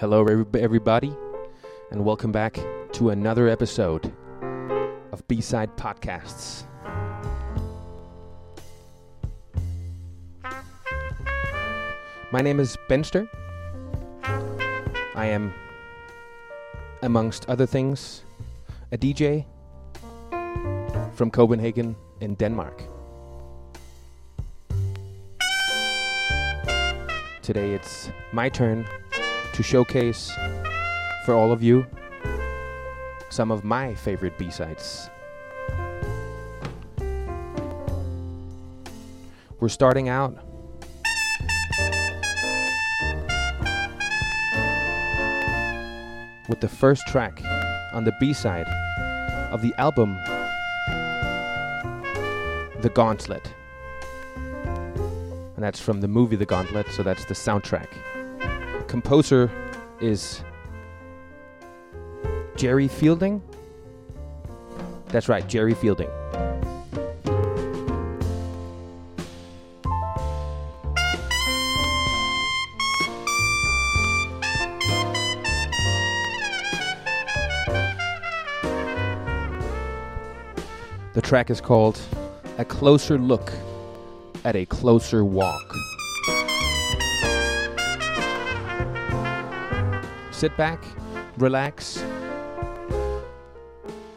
Hello, everybody, and welcome back to another episode of B Side Podcasts. My name is Benster. I am, amongst other things, a DJ from Copenhagen in Denmark. Today it's my turn to showcase for all of you some of my favorite B-sides. We're starting out with the first track on the B-side of the album The Gauntlet. And that's from the movie The Gauntlet, so that's the soundtrack. Composer is Jerry Fielding. That's right, Jerry Fielding. The track is called A Closer Look at a Closer Walk. Sit back, relax,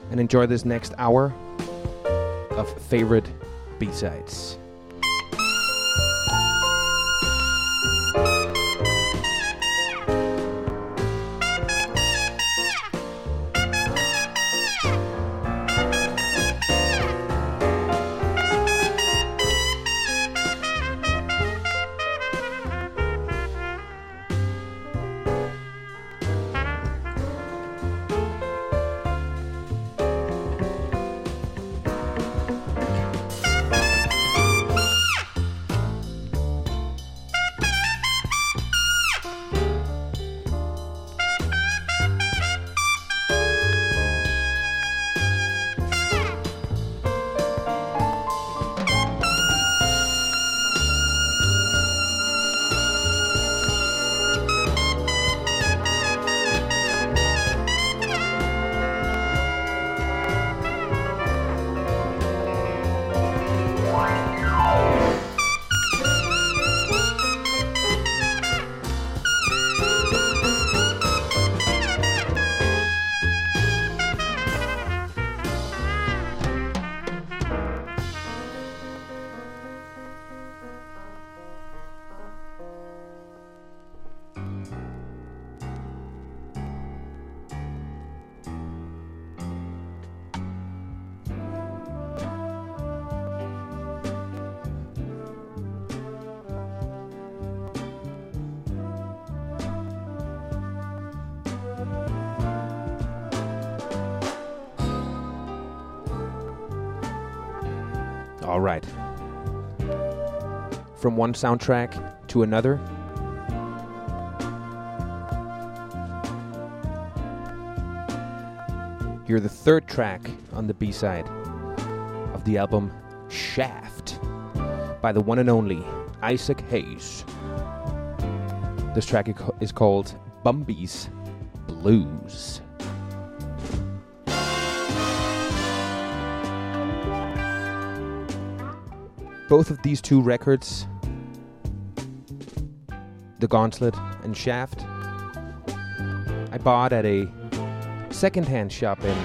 and enjoy this next hour of favorite B-sides. From one soundtrack to another. Hear the third track on the B side of the album Shaft by the one and only Isaac Hayes. This track is called Bumpy's Blues. both of these two records, The Gauntlet and Shaft, I bought at a secondhand shop in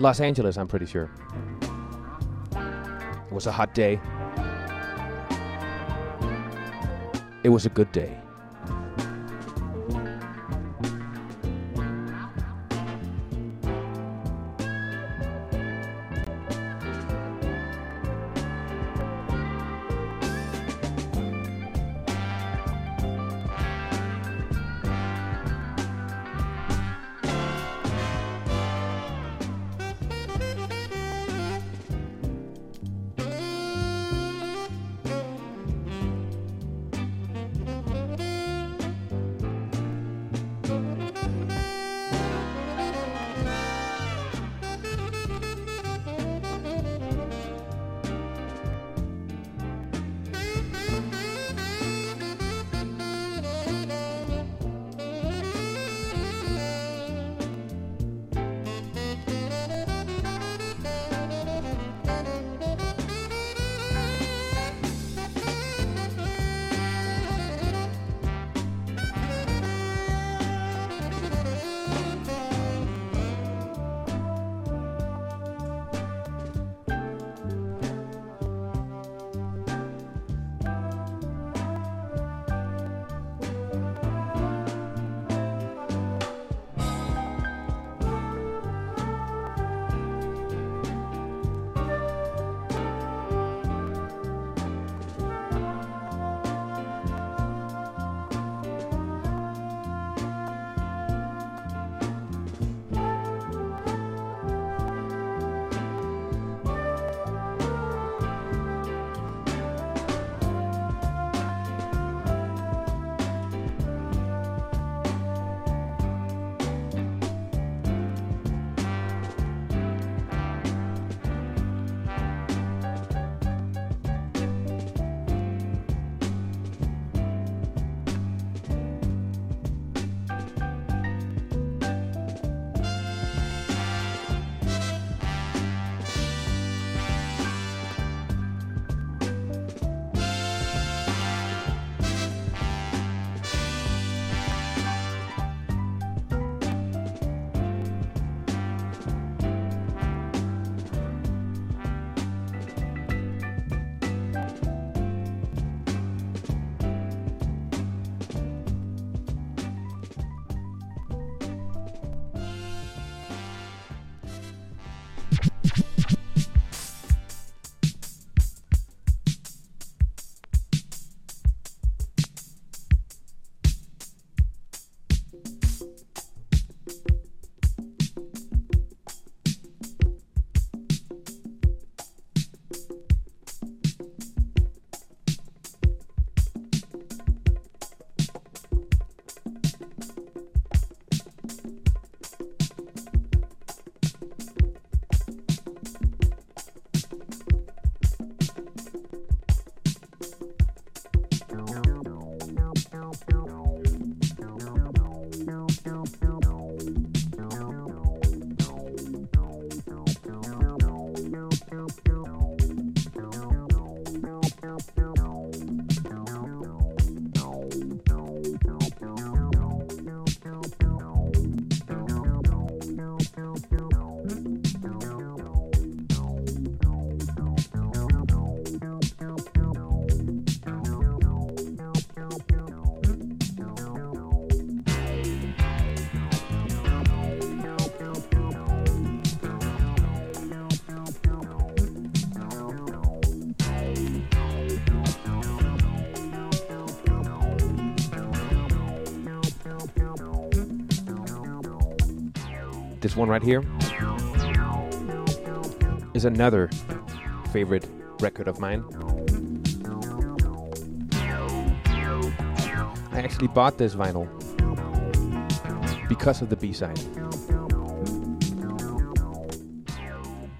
Los Angeles, I'm pretty sure. It was a hot day. It was a good day. This one right here is another favorite record of mine. I actually bought this vinyl because of the B side.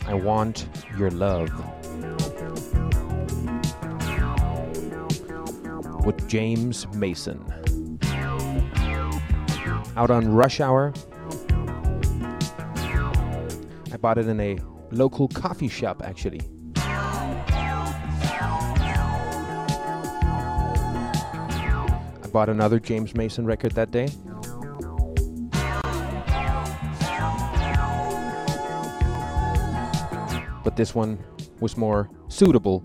I want your love. With James Mason. Out on Rush Hour. I bought it in a local coffee shop actually. I bought another James Mason record that day. But this one was more suitable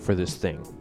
for this thing.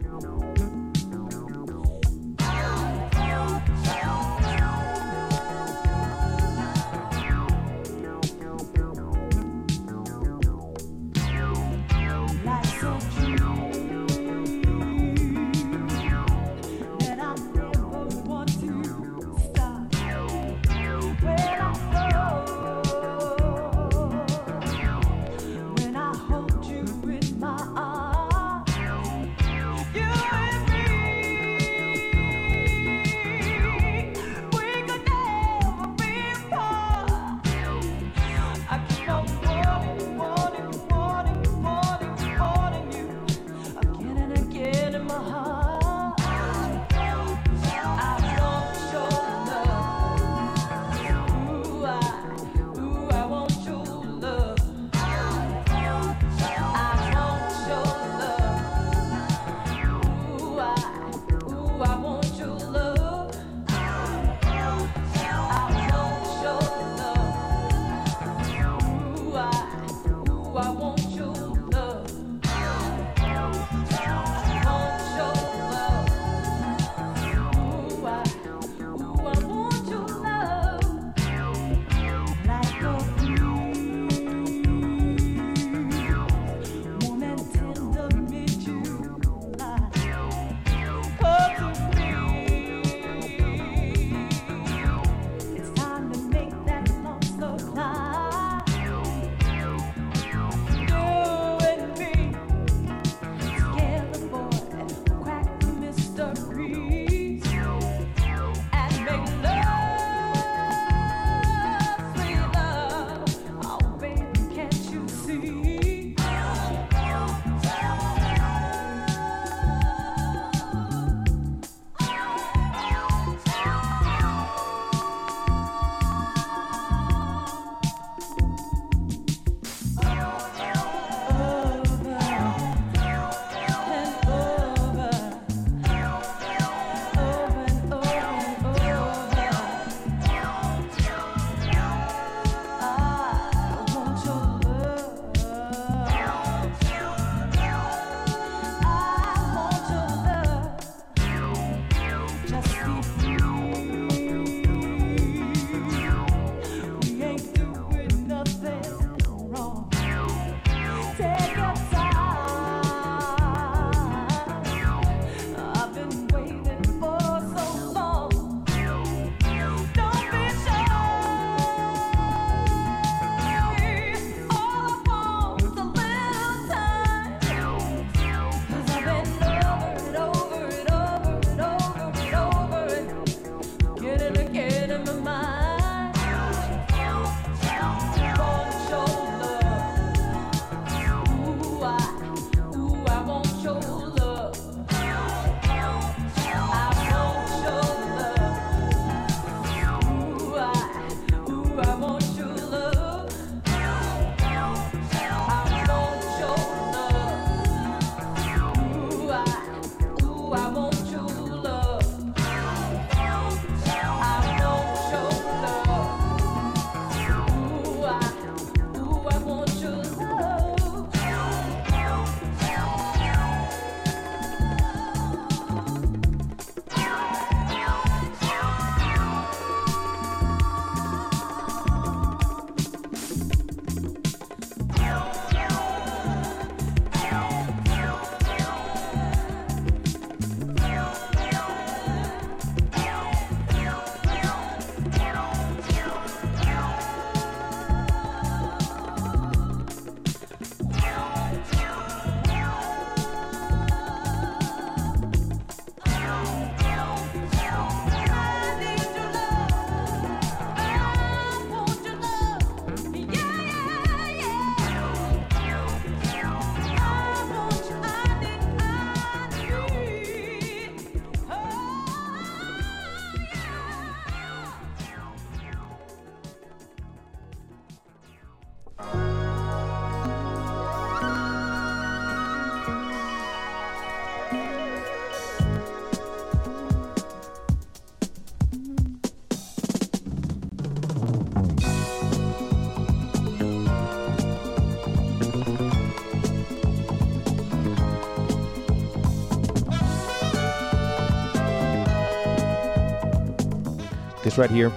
This right here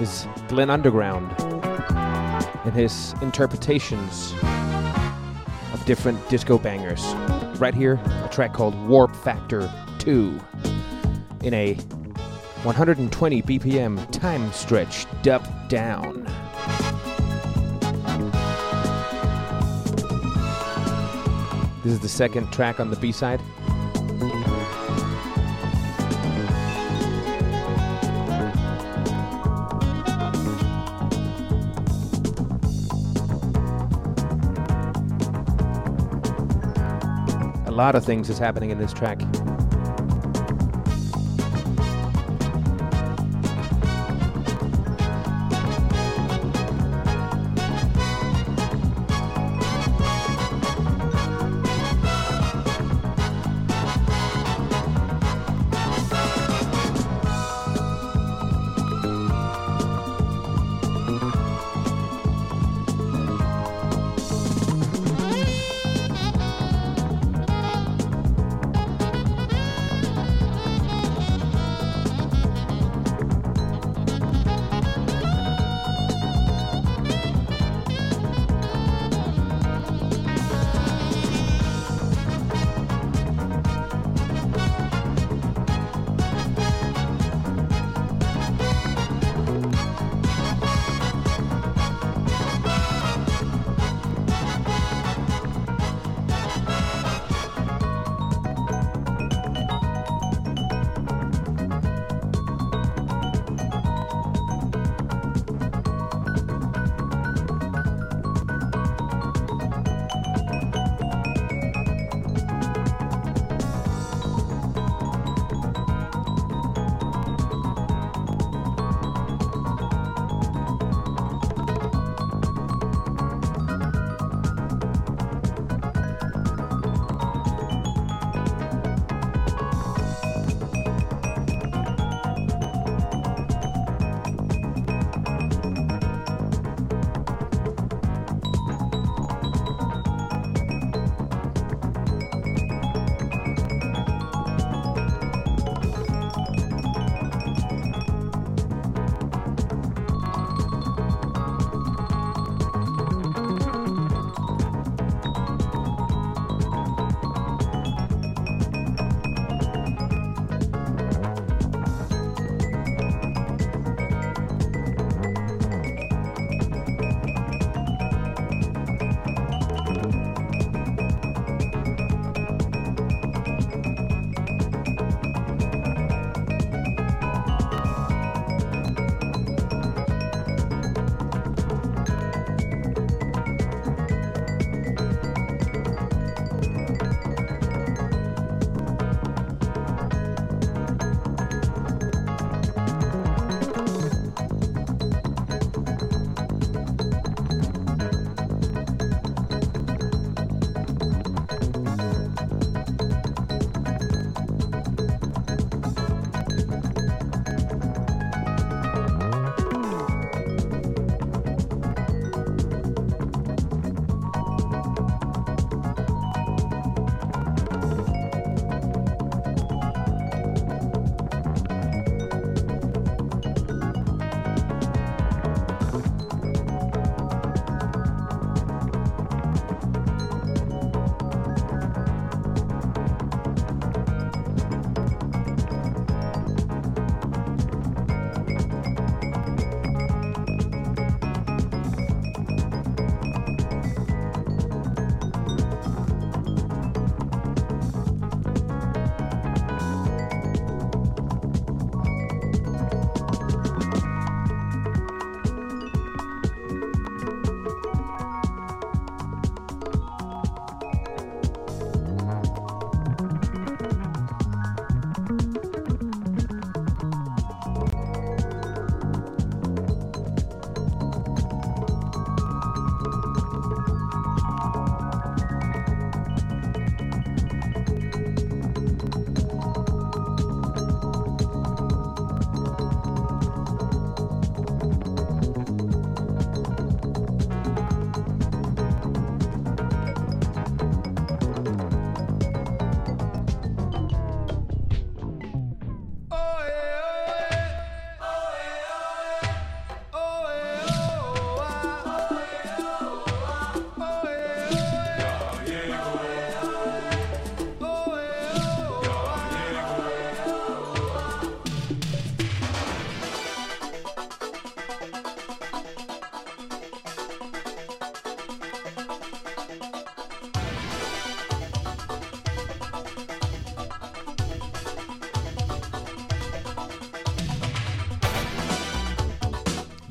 is Glenn Underground and his interpretations of different disco bangers. Right here, a track called Warp Factor 2 in a 120 BPM time stretch dub down. This is the second track on the B side. Lot of things is happening in this track.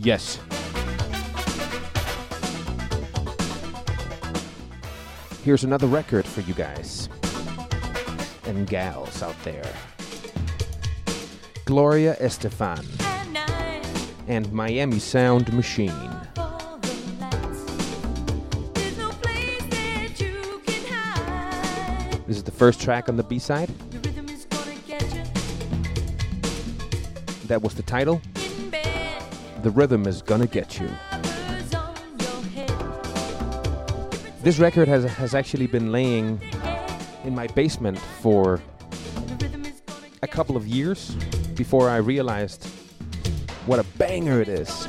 Yes. Here's another record for you guys and gals out there Gloria Estefan and Miami Sound Machine. This is the first track on the B side. That was the title. The rhythm is gonna get you. This record has has actually been laying in my basement for a couple of years before I realized what a banger it is.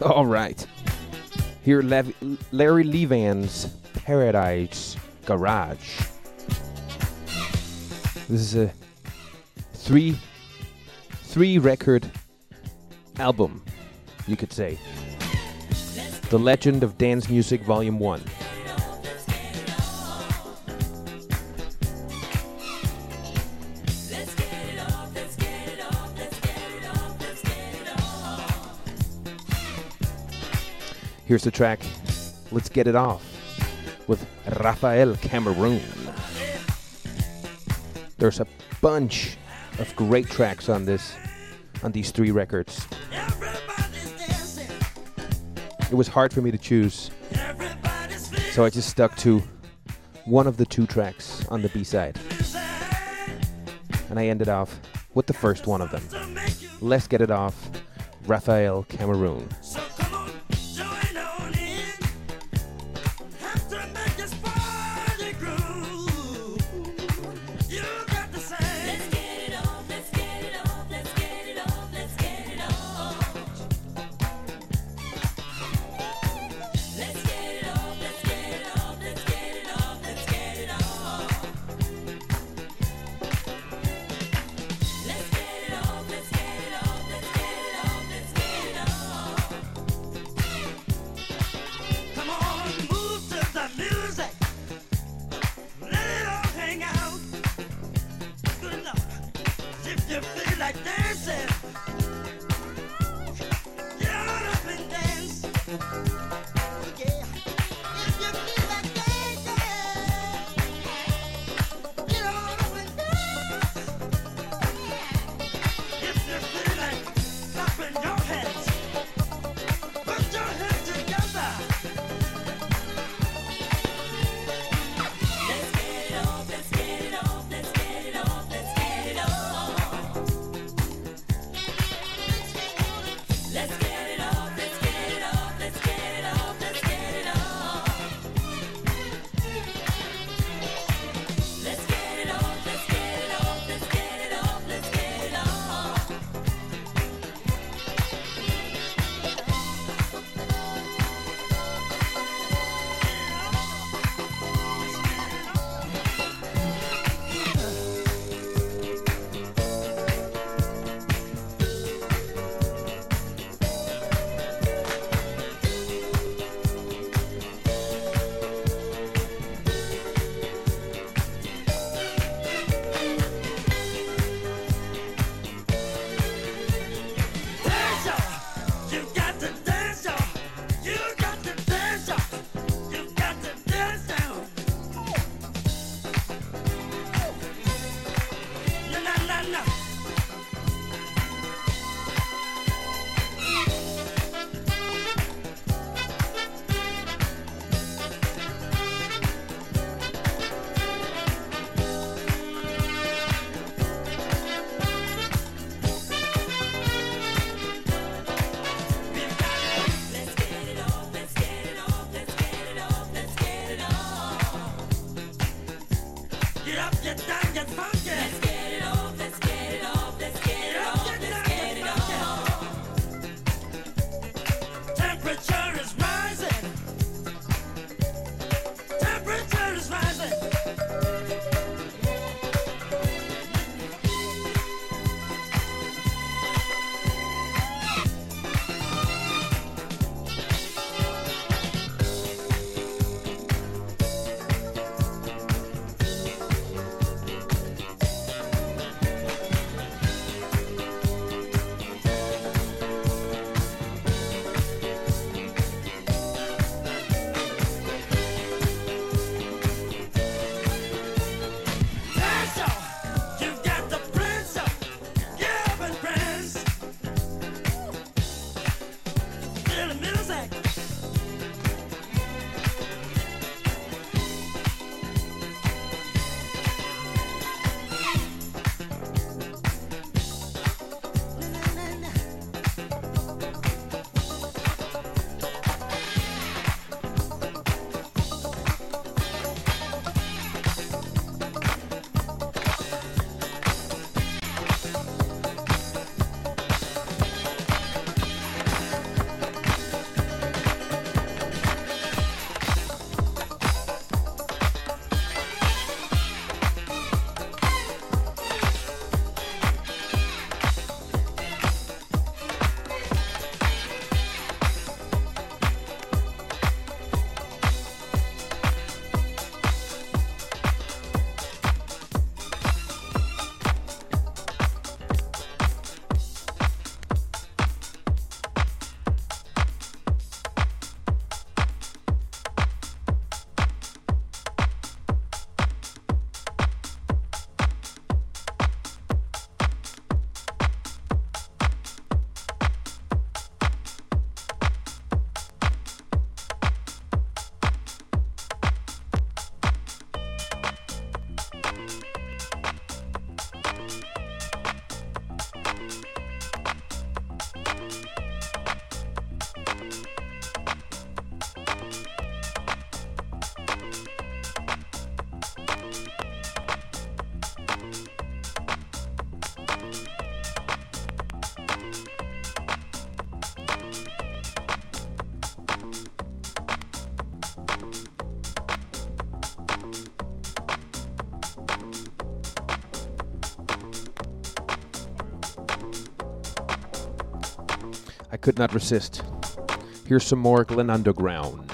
All right. Here, Larry Levan's Paradise Garage. This is a three three record album, you could say. The Legend of Dance Music Volume 1. Here's the track, Let's Get It Off, with Rafael Cameron. There's a bunch of great tracks on this, on these three records. It was hard for me to choose, so I just stuck to one of the two tracks on the B side. And I ended off with the first one of them. Let's Get It Off, Rafael Cameron. Could not resist. Here's some more Glenn Underground.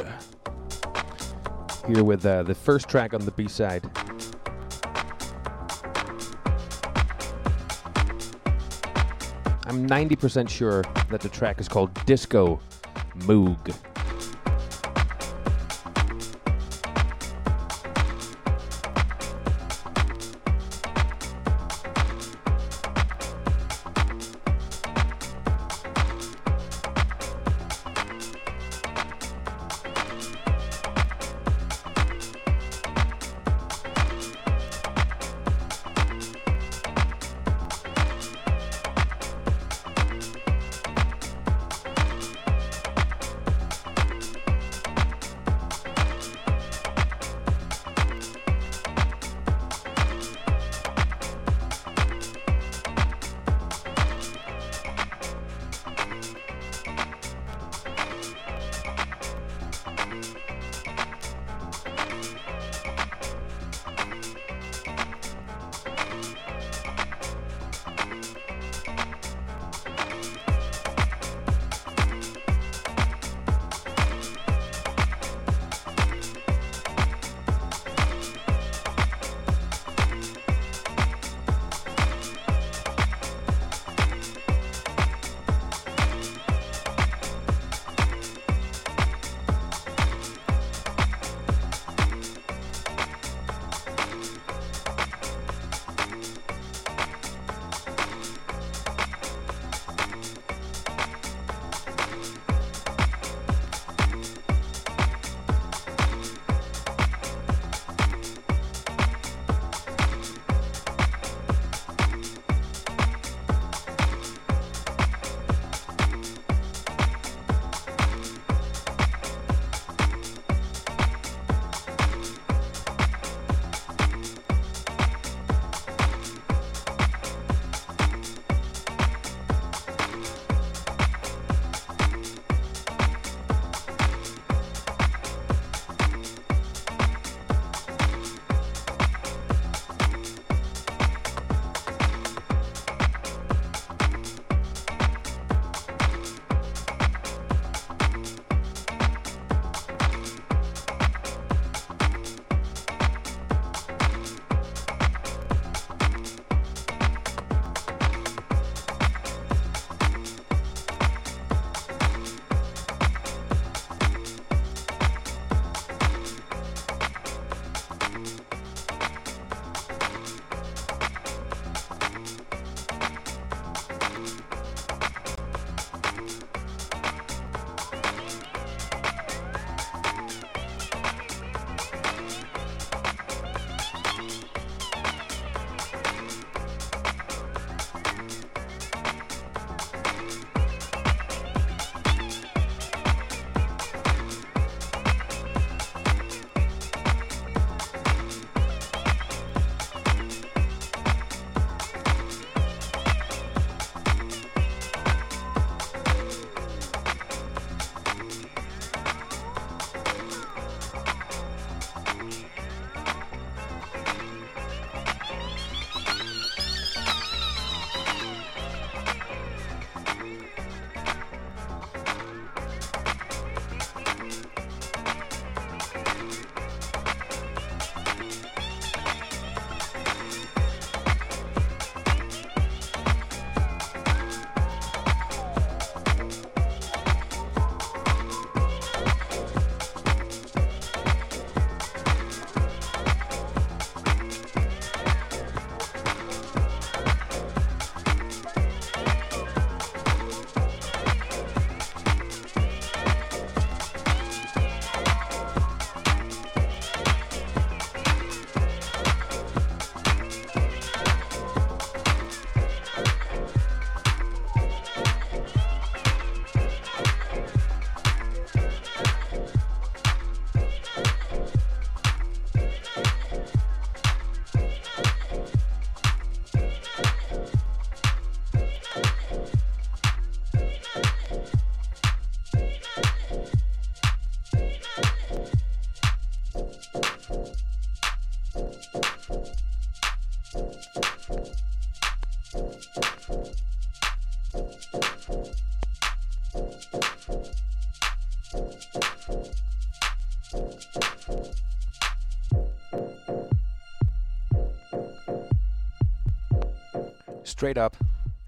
Here with uh, the first track on the B side. I'm 90% sure that the track is called Disco Moog.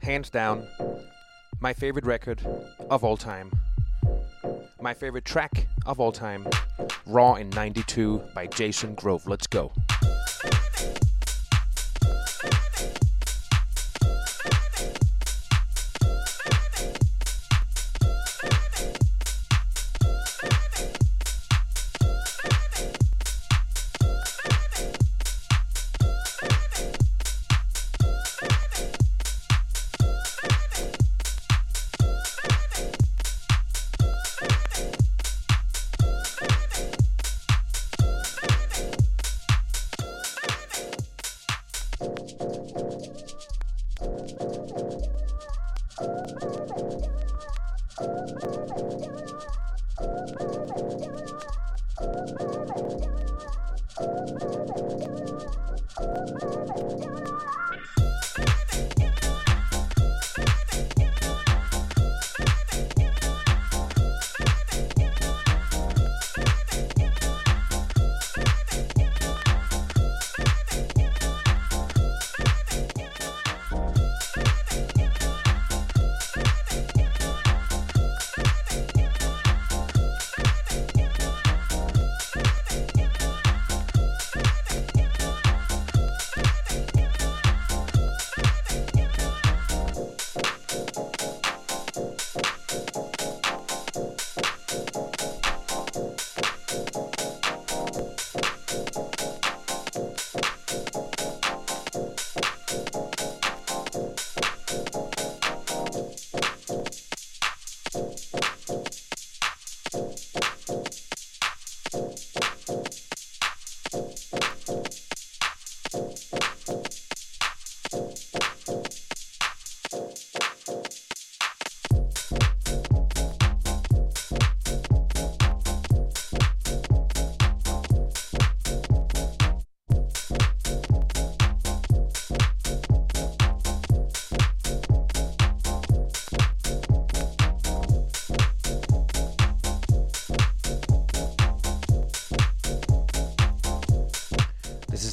Hands down, my favorite record of all time. My favorite track of all time, Raw in 92 by Jason Grove. Let's go.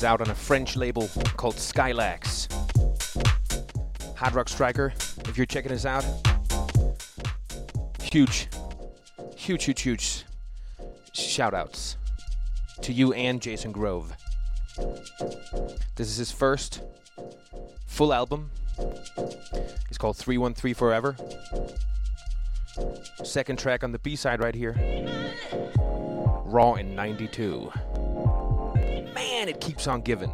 Out on a French label called Skylax. Hardrock Striker, if you're checking us out, huge, huge, huge, huge shout outs to you and Jason Grove. This is his first full album. It's called 313 Forever. Second track on the B side right here Raw in 92 man, it keeps on giving.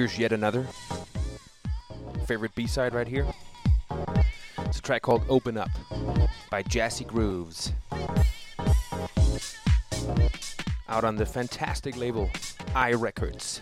Here's yet another favorite B side right here. It's a track called Open Up by Jassy Grooves. Out on the fantastic label I Records.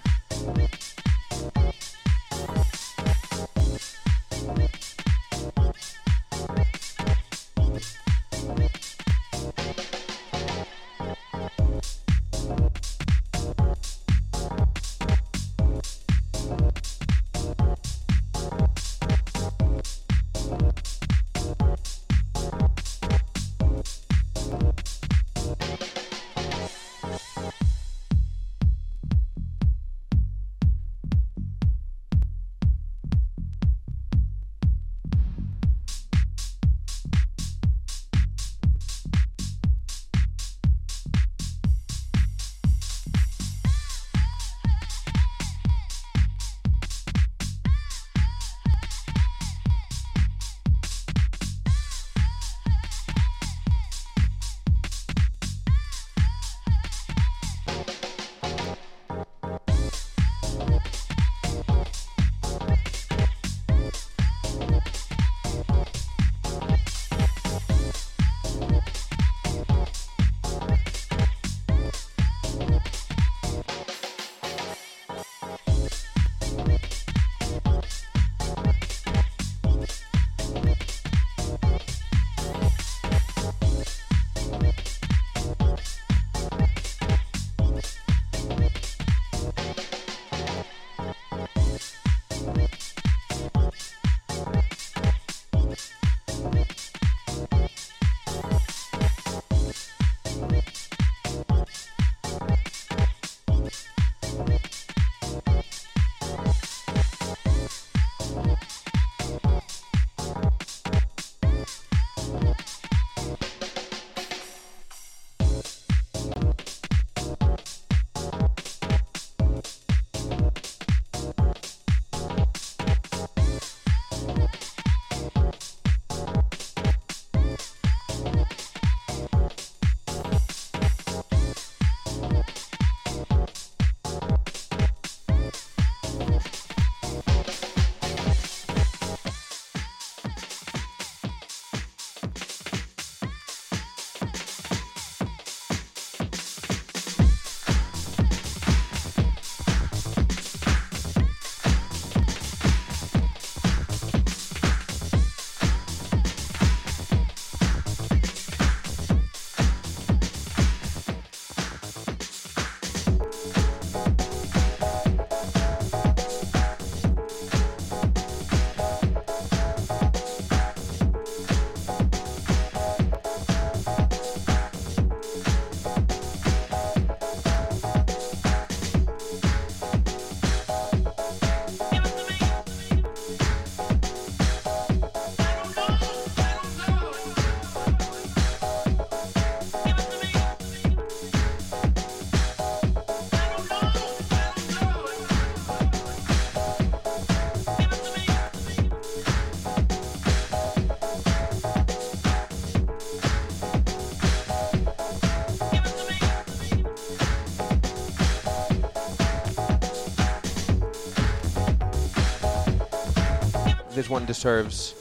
One deserves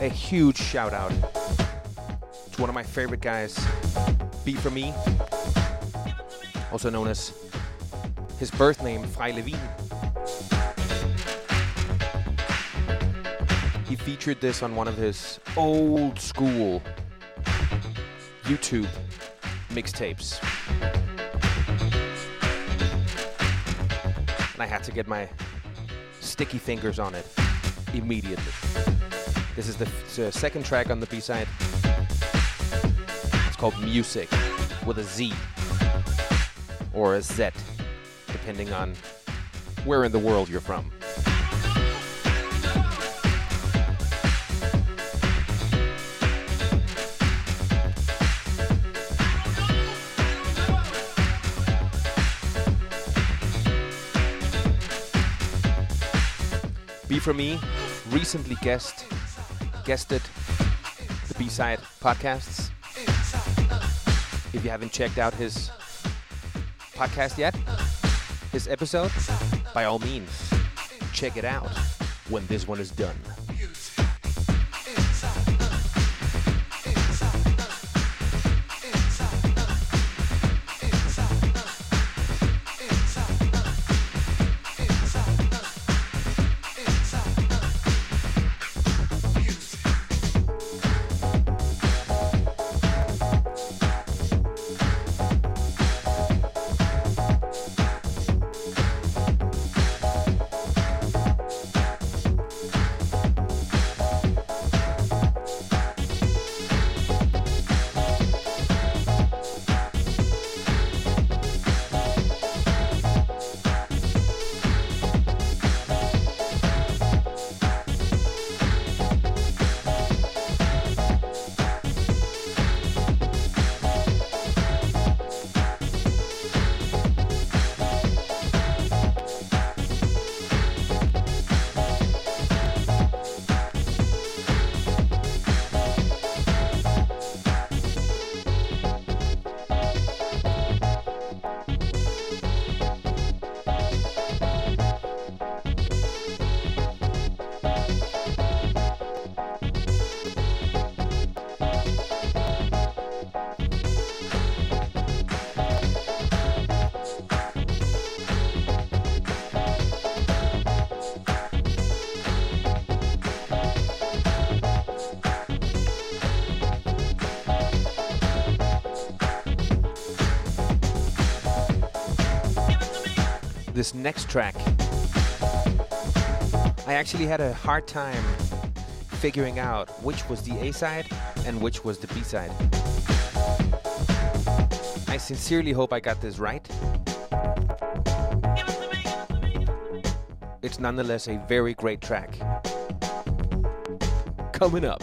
a huge shout out to one of my favorite guys, B for Me, also known as his birth name, Frei Levin. He featured this on one of his old school YouTube mixtapes. And I had to get my sticky fingers on it immediately. This is the, the uh, second track on the B side. It's called Music with a Z or a Z, depending on where in the world you're from. B for me recently guest guested the B-side podcasts. If you haven't checked out his podcast yet, his episode, by all means, check it out when this one is done. Next track, I actually had a hard time figuring out which was the A side and which was the B side. I sincerely hope I got this right. It's nonetheless a very great track. Coming up.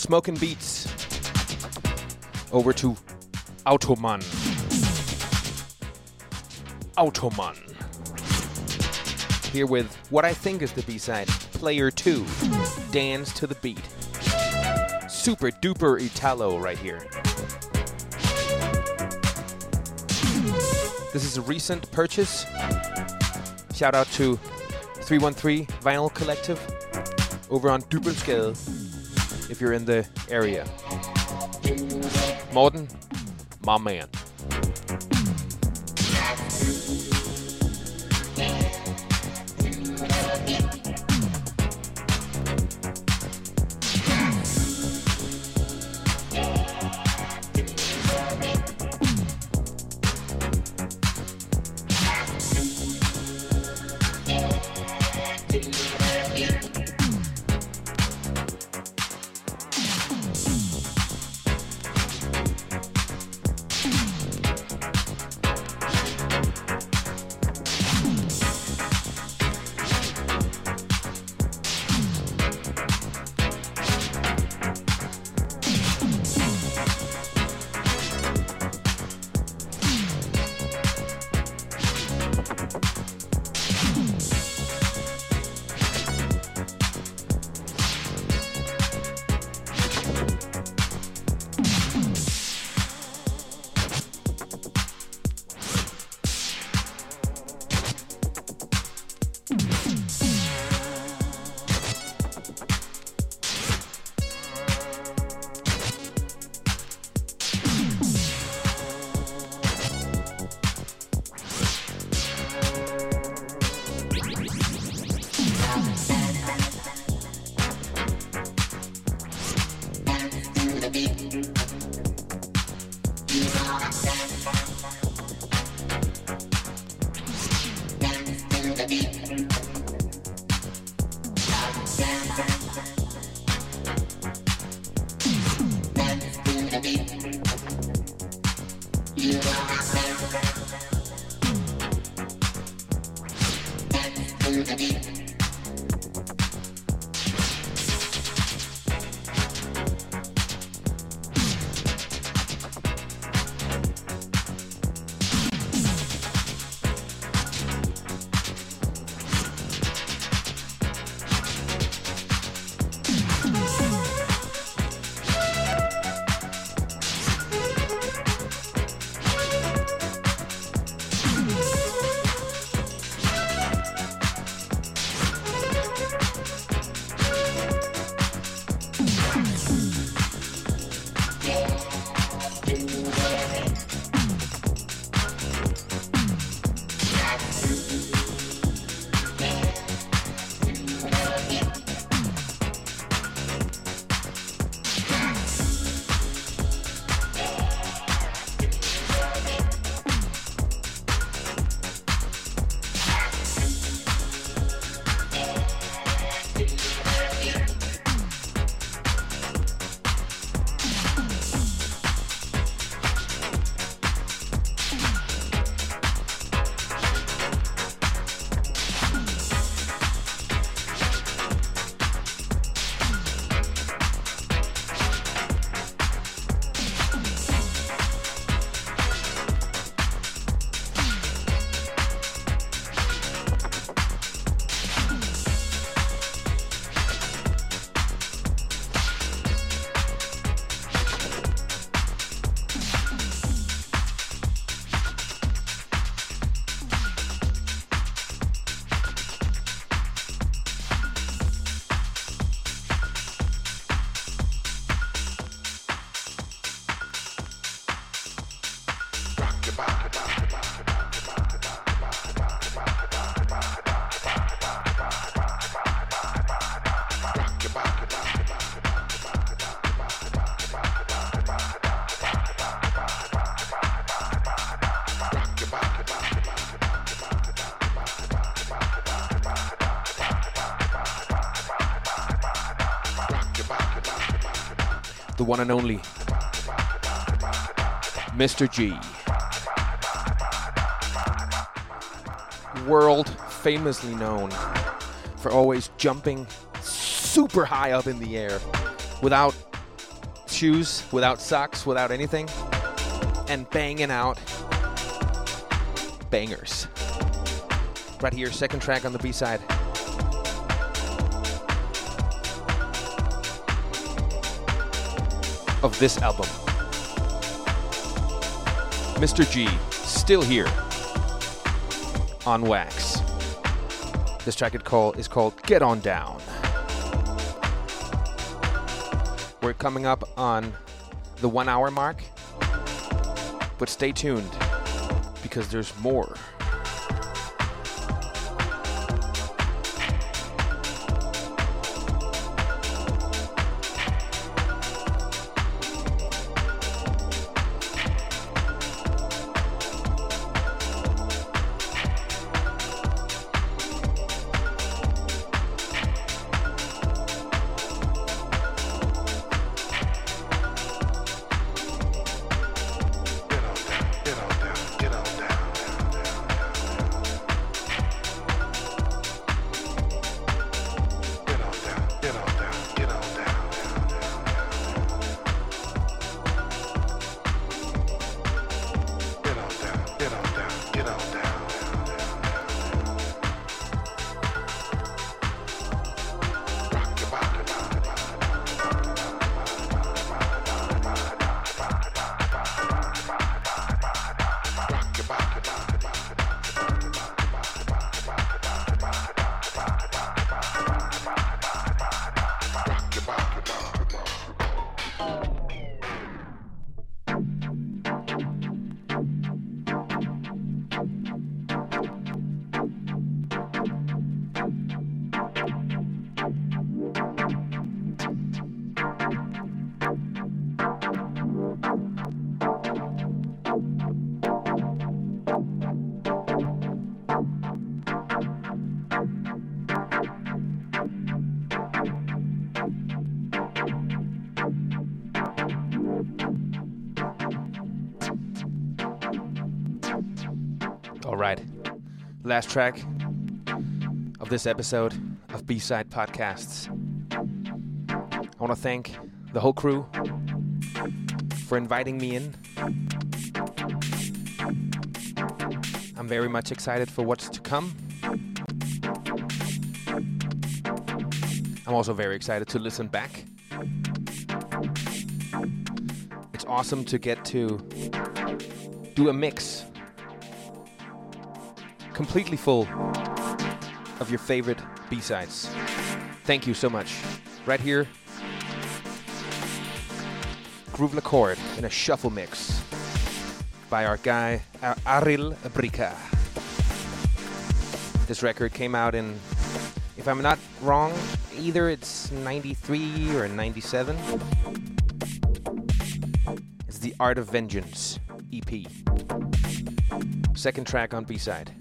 Smoking Beats over to Automan. Automan. Here with what I think is the B side, Player 2, Dance to the Beat. Super duper Italo right here. This is a recent purchase. Shout out to 313 Vinyl Collective over on Dybølsgade if you're in the area. Morten, my man. One and only Mr. G. World famously known for always jumping super high up in the air without shoes, without socks, without anything, and banging out bangers. Right here, second track on the B side. This album. Mr. G, still here on Wax. This track is called Get On Down. We're coming up on the one hour mark, but stay tuned because there's more. Last track of this episode of B Side Podcasts. I want to thank the whole crew for inviting me in. I'm very much excited for what's to come. I'm also very excited to listen back. It's awesome to get to do a mix completely full of your favorite B-sides. Thank you so much. Right here, Groove La Chord in a shuffle mix by our guy Aril Brikha. This record came out in, if I'm not wrong, either it's 93 or 97. It's the Art of Vengeance EP. Second track on B side.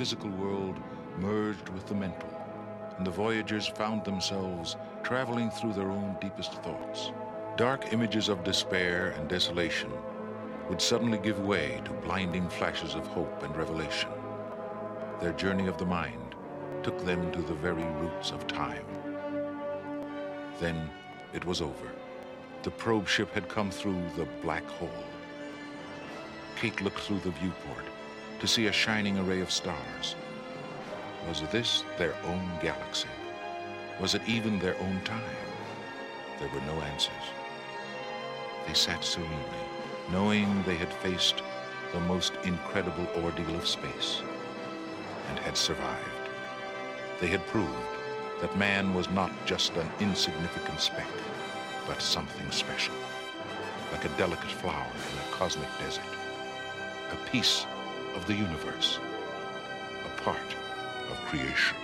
Physical world merged with the mental, and the voyagers found themselves traveling through their own deepest thoughts. Dark images of despair and desolation would suddenly give way to blinding flashes of hope and revelation. Their journey of the mind took them to the very roots of time. Then it was over. The probe ship had come through the black hole. Kate looked through the viewport to see a shining array of stars. Was this their own galaxy? Was it even their own time? There were no answers. They sat serenely, knowing they had faced the most incredible ordeal of space and had survived. They had proved that man was not just an insignificant speck, but something special, like a delicate flower in a cosmic desert, a piece of the universe, a part of creation.